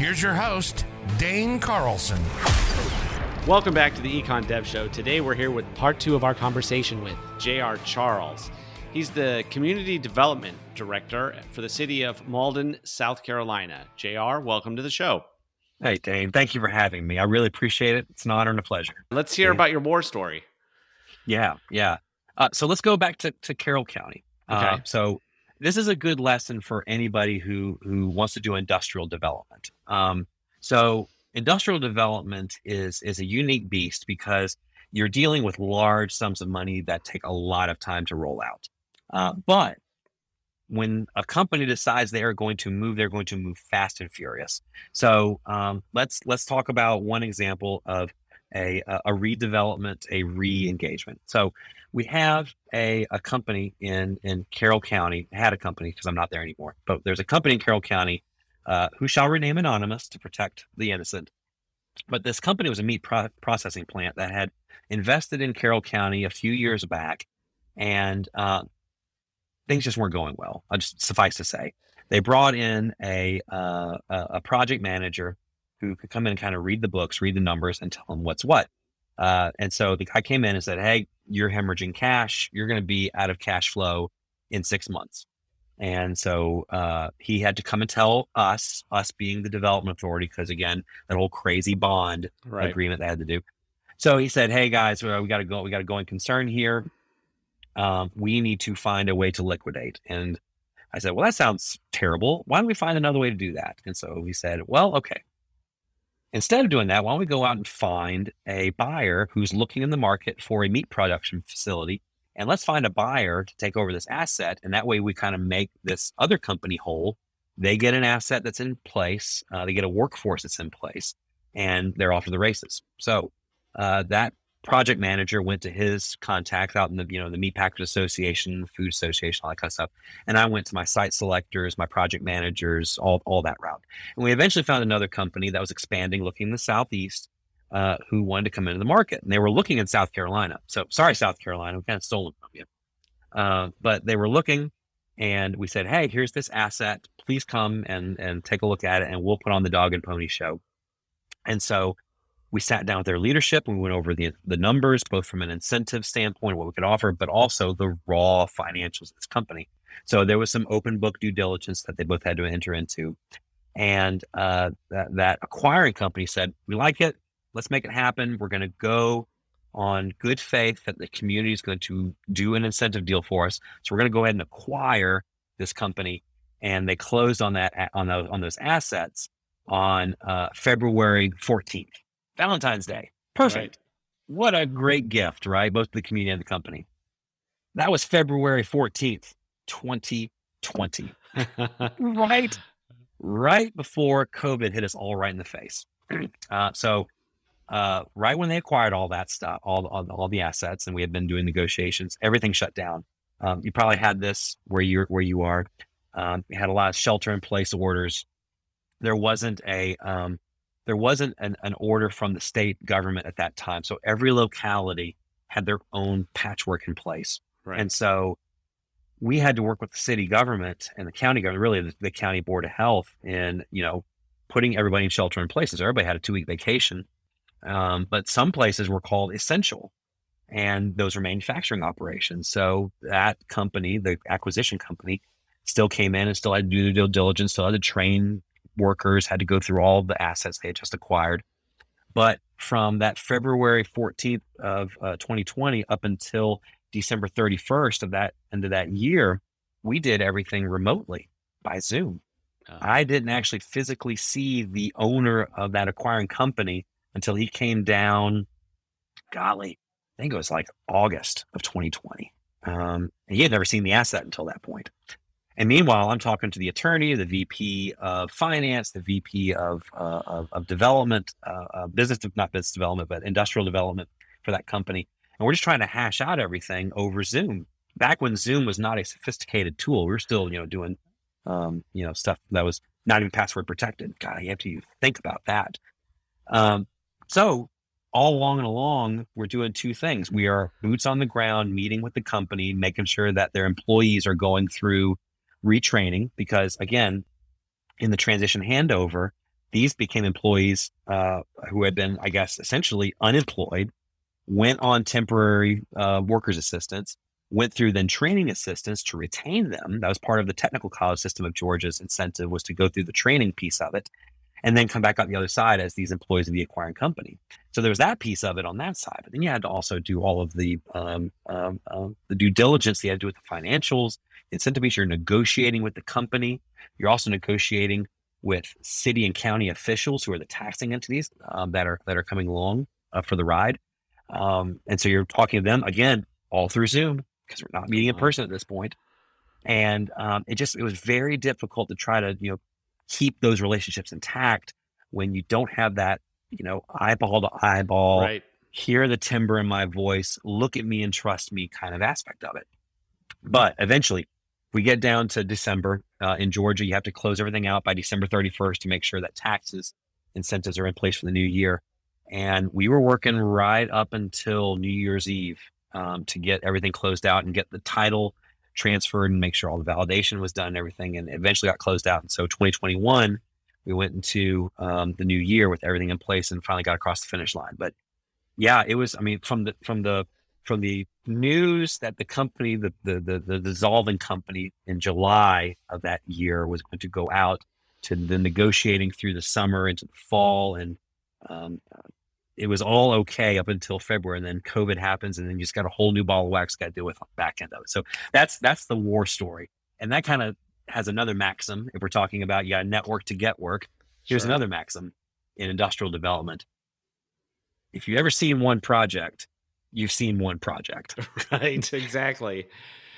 Here's your host, Dane Carlson. Welcome back to the Econ Dev Show. Today we're here with part two of our conversation with J.R. Charles. He's the Community Development Director for the city of Mauldin, South Carolina. JR, welcome to the show. Hey, Dane. Thank you for having me. I really appreciate it. It's an honor and a pleasure. Let's hear Yeah. about your war story. Yeah, yeah. Uh, so let's go back to, to Carroll County. Uh, Okay. so this is a good lesson for anybody who who wants to do industrial development. Um, so industrial development is is a unique beast because you're dealing with large sums of money that take a lot of time to roll out. Uh, but when a company decides they are going to move, they're going to move fast and furious. So um, let's let's talk about one example of a a a redevelopment, a re-engagement. So we have a, a company in in Carroll County, had a company because I'm not there anymore, but there's a company in Carroll County uh, who shall remain anonymous to protect the innocent. But this company was a meat pro- processing plant that had invested in Carroll County a few years back, and uh, things just weren't going well. I just suffice to say, they brought in a uh, a a project manager who could come in and kind of read the books, read the numbers, and tell them what's what. Uh, and so the guy came in and said, "Hey, you're hemorrhaging cash. You're going to be out of cash flow in six months." And so uh, he had to come and tell us, us being the development authority, because again, that whole crazy bond Right. agreement they had to do. So he said, "Hey guys, we got to go. We got to go in concern here. Um, we need to find a way to liquidate." And I said, "Well, that sounds terrible. Why don't we find another way to do that?" And so he said, "Well, okay. Instead of doing that, why don't we go out and find a buyer who's looking in the market for a meat production facility, and let's find a buyer to take over this asset, and that way we kind of make this other company whole. They get an asset that's in place. Uh, they get a workforce that's in place." and they're off to the races. So uh, that project manager went to his contacts out in the you know the meat packers association, food association, all that kind of stuff, and I went to my site selectors, my project managers, all all that route. And we eventually found another company that was expanding, looking in the southeast, uh, who wanted to come into the market, and they were looking in South Carolina. So sorry, South Carolina, we kind of stole stolen from you, uh, but they were looking. And we said, "Hey, here's this asset. Please come and and take a look at it, and we'll put on the dog and pony show." And so we sat down with their leadership and we went over the the numbers, both from an incentive standpoint, what we could offer, but also the raw financials of this company. So there was some open book due diligence that they both had to enter into. And uh, that, that acquiring company said, We like it. Let's make it happen. We're going to go on good faith that the community is going to do an incentive deal for us. So we're going to go ahead and acquire this company. And they closed on that on those on those assets on uh, February 14th, Valentine's Day. Perfect. What a great gift, right? Both the community and the company. That was February 14th, 2020. Right. right, right before COVID hit us all right in the face. Uh, so, uh, right when they acquired all that stuff, all, all all the assets, and we had been doing negotiations, everything shut down. Um, you probably had this where you where you are. Um, you had a lot of shelter in place orders. There wasn't a um, there wasn't an, an order from the state government at that time, so every locality had their own patchwork in place. Right. And so we had to work with the city government and the county government, really the, the county board of health, in you know putting everybody in shelter in places. Everybody had a two week vacation, um, but some places were called essential, and those were manufacturing operations. So that company, the acquisition company, still came in and still had to do due diligence, still had to train workers, had to go through all the assets they had just acquired. But from that February 14th of uh, 2020 up until December 31st of that end of that year, we did everything remotely by Zoom. Uh, I didn't actually physically see the owner of that acquiring company until he came down. Golly, I think it was like August of 2020. Um, and he had never seen the asset until that point. And meanwhile, I'm talking to the attorney, the VP of finance, the VP of uh, of, of, development, uh, business not business development, but industrial development for that company, and we're just trying to hash out everything over Zoom. Back when Zoom was not a sophisticated tool, we were still you know doing um, you know stuff that was not even password protected. God, you have to think about that. Um, so all along and along, we're doing two things. We are boots on the ground, meeting with the company, making sure that their employees are going through retraining. Because again, in the transition handover, these became employees uh, who had been, I guess, essentially unemployed, went on temporary uh, workers' assistance, went through then training assistance to retain them. That was part of the technical college system of Georgia's incentive was to go through the training piece of it and then come back out the other side as these employees of the acquiring company. So there was that piece of it on that side, but then you had to also do all of the um, um, um, the due diligence. You had to do with the financials, incentive piece. You're negotiating with the company. You're also negotiating with city and county officials who are the taxing entities um, that are that are coming along uh, for the ride. Um, and so you're talking to them again all through Zoom because we're not meeting in person at this point. And um, it just it was very difficult to try to you know keep those relationships intact when you don't have that, you know, eyeball to eyeball, right. hear the timbre in my voice, look at me and trust me kind of aspect of it. But eventually, we get down to December uh, in Georgia. You have to close everything out by December 31st to make sure that taxes incentives are in place for the new year. And we were working right up until New Year's Eve um, to get everything closed out and get the title transferred and make sure all the validation was done and everything, and eventually got closed out. And so 2021, we went into um, the new year with everything in place and finally got across the finish line. But yeah, it was. I mean, from the from the from the news that the company, the the the, the dissolving company in July of that year was going to go out to the negotiating through the summer into the fall and um, it was all okay up until February, and then COVID happens, and then you just got a whole new ball of wax got to deal with back end of it. So that's that's the war story, and that kind of has another maxim. If we're talking about you got network to get work, here's sure. another maxim in industrial development. If you've ever seen one project, you've seen one project. right, exactly.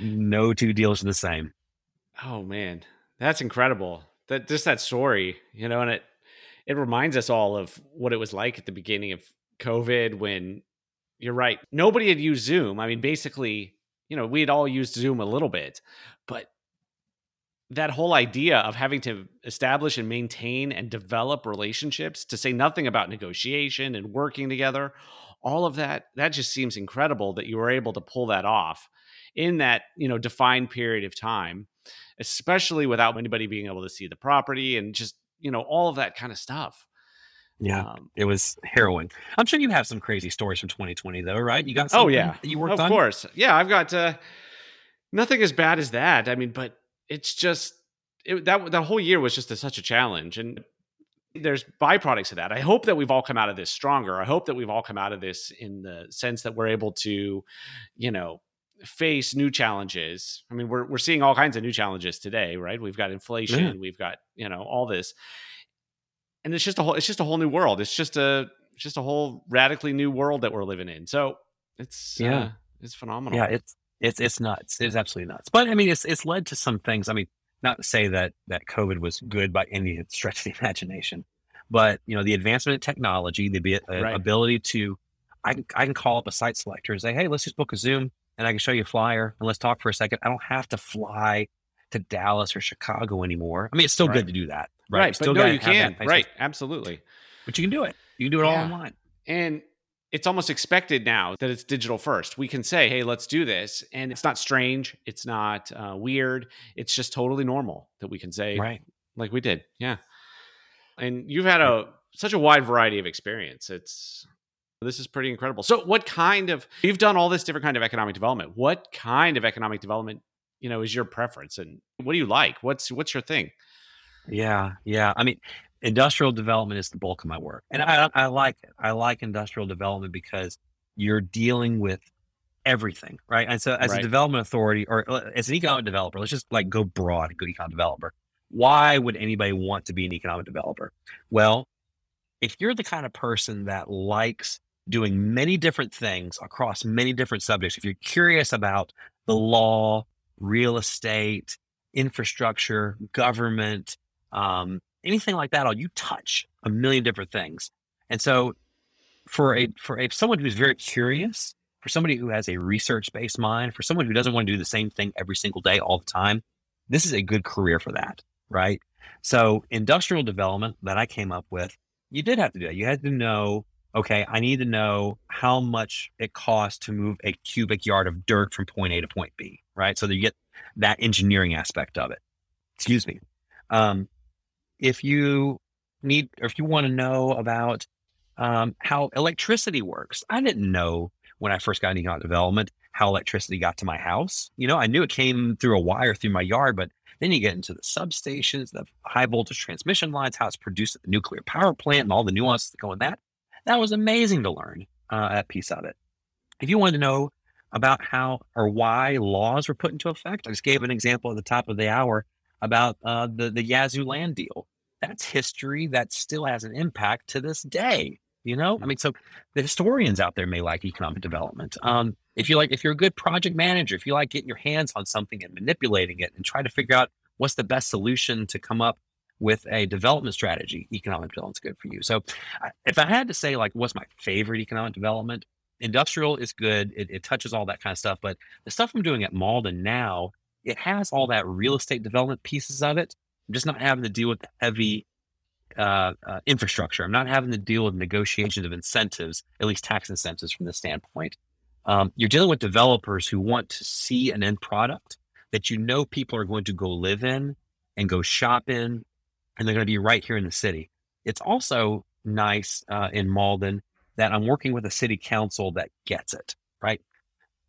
no two deals are the same. Oh man, that's incredible. That just that story, you know, and it it reminds us all of what it was like at the beginning of COVID when you're right. Nobody had used Zoom. I mean, basically, you know, we had all used Zoom a little bit, but that whole idea of having to establish and maintain and develop relationships to say nothing about negotiation and working together all of that that just seems incredible that you were able to pull that off in that you know defined period of time especially without anybody being able to see the property and just you know, all of that kind of stuff. Yeah, um, it was harrowing. I'm sure you have some crazy stories from 2020, though, right? You got oh yeah, you worked of on. Of course, yeah. I've got uh, nothing as bad as that. I mean, but it's just it, that that whole year was just a, such a challenge, and there's byproducts of that. I hope that we've all come out of this stronger. I hope that we've all come out of this in the sense that we're able to, you know, face new challenges. I mean, we're we're seeing all kinds of new challenges today, right? We've got inflation, yeah. we've got you know all this, and it's just a whole it's just a whole new world. It's just a it's just a whole radically new world that we're living in. So it's yeah, uh, it's phenomenal. Yeah, it's it's it's nuts. It's absolutely nuts. But I mean, it's it's led to some things. I mean, not to say that that COVID was good by any stretch of the imagination, but you know, the advancement in technology, the uh, right. ability to I can, I can call up a site selector and say, hey, let's just book a Zoom and I can show you a flyer and let's talk for a second. I don't have to fly to Dallas or Chicago anymore. I mean, it's still right. good to do that, right? right still no, you can, right? Absolutely, but you can do it. You can do it yeah. all online, and it's almost expected now that it's digital first. We can say, "Hey, let's do this," and it's not strange. It's not uh, weird. It's just totally normal that we can say, right, like we did, yeah. And you've had a such a wide variety of experience. It's this is pretty incredible. So, what kind of you've done all this different kind of economic development? What kind of economic development, you know, is your preference, and what do you like? What's what's your thing? Yeah, yeah. I mean, industrial development is the bulk of my work, and I I like it. I like industrial development because you're dealing with everything, right? And so, as right. a development authority or uh, as an economic developer, let's just like go broad, go economic developer. Why would anybody want to be an economic developer? Well, if you're the kind of person that likes doing many different things across many different subjects. If you're curious about the law, real estate, infrastructure, government, um, anything like that. All you touch a million different things. And so, for a for a someone who's very curious, for somebody who has a research based mind, for someone who doesn't want to do the same thing every single day all the time, this is a good career for that, right? So, industrial development that I came up with, you did have to do that. You had to know, okay, I need to know how much it costs to move a cubic yard of dirt from point A to point B, right? So that you get that engineering aspect of it. Excuse me. Um, if you need, or if you want to know about um, how electricity works, I didn't know when I first got into development how electricity got to my house. You know, I knew it came through a wire through my yard, but then you get into the substations, the high voltage transmission lines, how it's produced at the nuclear power plant, and all the nuances that go in that. That was amazing to learn uh, that piece of it. If you wanted to know about how or why laws were put into effect, I just gave an example at the top of the hour about uh, the the Yazoo land deal. That's history that still has an impact to this day. You know, I mean, so the historians out there may like economic development. Um, if you like, if you're a good project manager, if you like getting your hands on something and manipulating it and trying to figure out what's the best solution to come up with a development strategy, economic development's good for you. So, if I had to say, like, what's my favorite economic development? Industrial is good. It, it touches all that kind of stuff. But the stuff I'm doing at Mauldin now, it has all that real estate development pieces of it. I'm just not having to deal with the heavy uh, uh, infrastructure. I'm not having to deal with negotiations of incentives, at least tax incentives from this standpoint. Um, you're dealing with developers who want to see an end product that you know people are going to go live in and go shop in, and they're going to be right here in the city. It's also nice uh, in Mauldin that I'm working with a city council that gets it, right?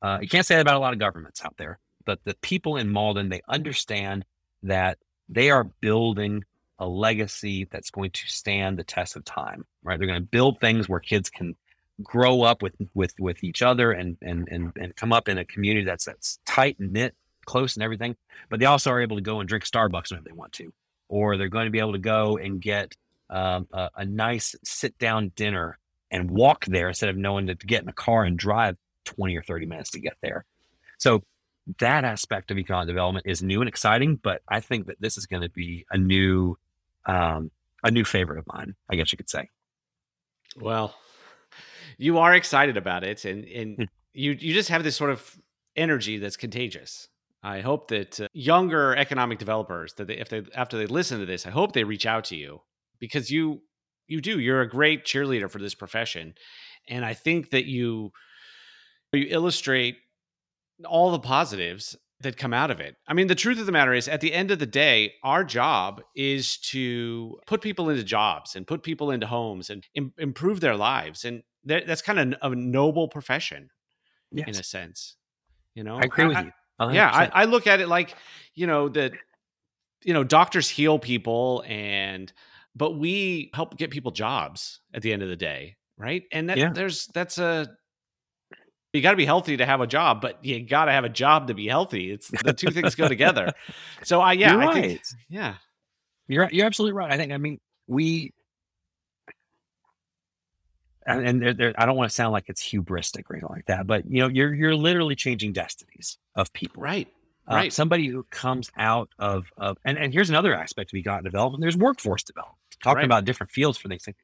Uh, you can't say that about a lot of governments out there, but the people in Mauldin, they understand that they are building a legacy that's going to stand the test of time, right? They're going to build things where kids can grow up with with with each other and and and and come up in a community that's that's tight knit, close and everything. But they also are able to go and drink Starbucks whenever they want to, or they're going to be able to go and get um, a, a, nice sit down dinner and walk there instead of knowing to get in a car and drive 20 or 30 minutes to get there. So that aspect of economic development is new and exciting, but I think that this is going to be a new um, a new favorite of mine, I guess you could say. Well, you are excited about it, and and hmm. you you just have this sort of energy that's contagious. I hope that uh, younger economic developers that they, if they after they listen to this, I hope they reach out to you because you you do you're a great cheerleader for this profession, and I think that you you illustrate all the positives that come out of it. I mean, the truth of the matter is, at the end of the day, our job is to put people into jobs and put people into homes and Im- improve their lives, and that's kind of a noble profession, yes. in a sense. You know, I agree with I, you. 100%. Yeah, I, I look at it like, you know, that you know, doctors heal people, and but we help get people jobs at the end of the day, right? And that, yeah. there's that's a you got to be healthy to have a job, but you got to have a job to be healthy. It's the two things go together. So I yeah, you're I right. think yeah. You're you're absolutely right. I think I mean we and, and they're, they're, I don't want to sound like it's hubristic or anything like that, but you know, you're you're literally changing destinies of people. Right. Uh, right. Somebody who comes out of of and, and here's another aspect of econ development. There's workforce development. Talking right. about different fields for these things.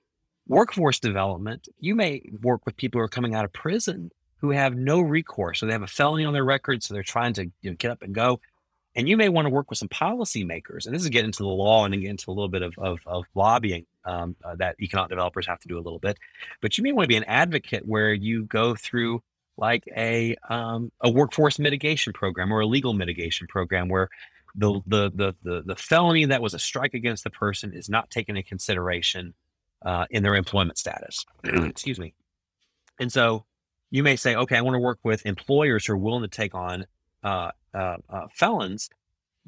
Workforce development, you may work with people who are coming out of prison who have no recourse. So they have a felony on their record, so they're trying to you know, get up and go. And you may want to work with some policymakers, and this is getting into the law and get into a little bit of, of, of lobbying um, uh, that economic developers have to do a little bit. But you may want to be an advocate where you go through like a um, a workforce mitigation program or a legal mitigation program where the, the the the the felony that was a strike against the person is not taken into consideration uh, in their employment status. Excuse me. And so you may say, okay, I want to work with employers who are willing to take on uh, uh, uh, felons,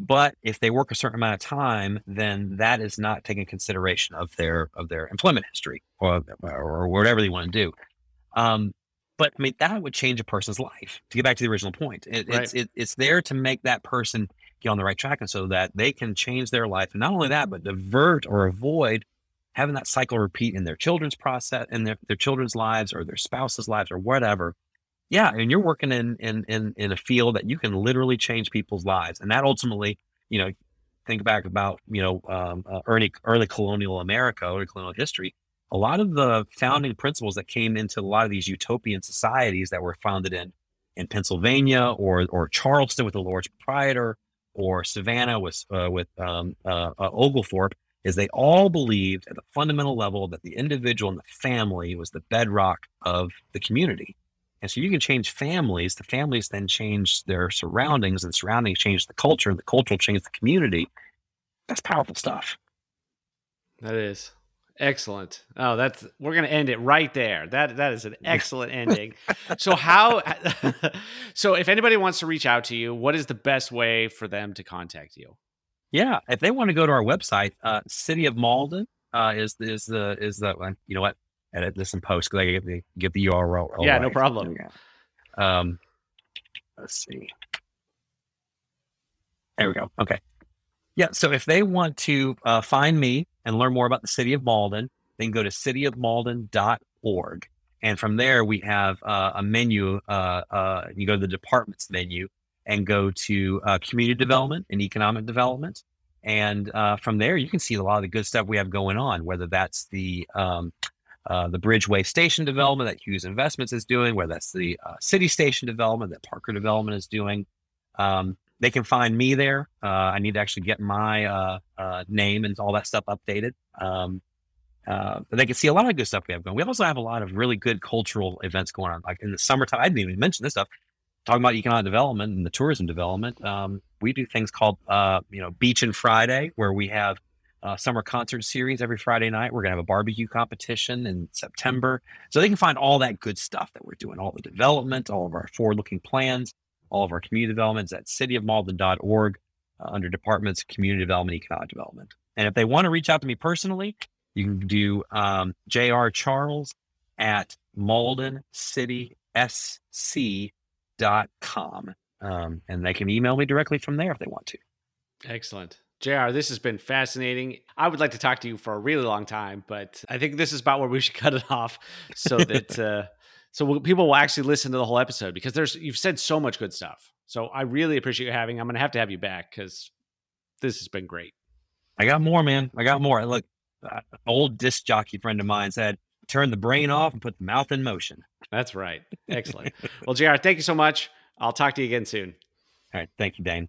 but if they work a certain amount of time, then that is not taken consideration of their of their employment history or or whatever they want to do. Um, but I mean, that would change a person's life. To get back to the original point, it, right. it's it, it's there to make that person get on the right track, and so that they can change their life, and not only that, but divert or avoid having that cycle repeat in their children's process in their, their children's lives or their spouse's lives or whatever yeah and you're working in, in in in a field that you can literally change people's lives and that ultimately you know, think back about you know um, uh, early early colonial America, early colonial history. A lot of the founding principles that came into a lot of these utopian societies that were founded in in Pennsylvania or or Charleston with the Lord's Proprietor or Savannah with uh, with um, uh, uh, Oglethorpe is they all believed at the fundamental level that the individual and the family was the bedrock of the community. And so you can change families. The families then change their surroundings, and the surroundings change the culture, and the culture will change the community. That's powerful stuff. That is excellent. Oh, that's we're gonna end it right there. That that is an excellent ending. so how? so if anybody wants to reach out to you, what is the best way for them to contact you? Yeah, if they want to go to our website, uh, City of Mauldin uh, is is the is the one, you know what edit this and post because I get the get the URL. Yeah, right. no problem. Um, let's see. There we go. Okay. Yeah. So if they want to uh, find me and learn more about the city of Mauldin, they can go to cityofmauldin.org. And from there, we have uh, a menu. Uh, uh, you go to the departments menu and go to uh, community development and economic development. And uh, from there, you can see a lot of the good stuff we have going on, whether that's the um, uh, the Bridgeway Station development that Hughes Investments is doing, whether that's the uh, City Station development that Parker Development is doing. Um, they can find me there. Uh, I need to actually get my uh, uh, name and all that stuff updated. Um, but they can see a lot of good stuff we have going. We also have a lot of really good cultural events going on. Like in the summertime, I didn't even mention this stuff. Talking about economic development and the tourism development, um, we do things called you know Beach and Friday, where we have uh, summer concert series every Friday night. We're going to have a barbecue competition in September. So they can find all that good stuff that we're doing, all the development, all of our forward looking plans, all of our community developments at cityofmauldin.org uh, under departments, community development, economic development. And if they want to reach out to me personally, you can do um, JR Charles at mauldincitysc.com. Um, and they can email me directly from there if they want to. Excellent. JR, this has been fascinating. I would like to talk to you for a really long time, but I think this is about where we should cut it off so that uh, so people will actually listen to the whole episode because there's you've said so much good stuff. So I really appreciate you having. I'm going to have to have you back because this has been great. I got more, man. I got more. Look, uh, old disc jockey friend of mine said, "Turn the brain off and put the mouth in motion." That's right. Excellent. well, JR, thank you so much. I'll talk to you again soon. All right. Thank you, Dane.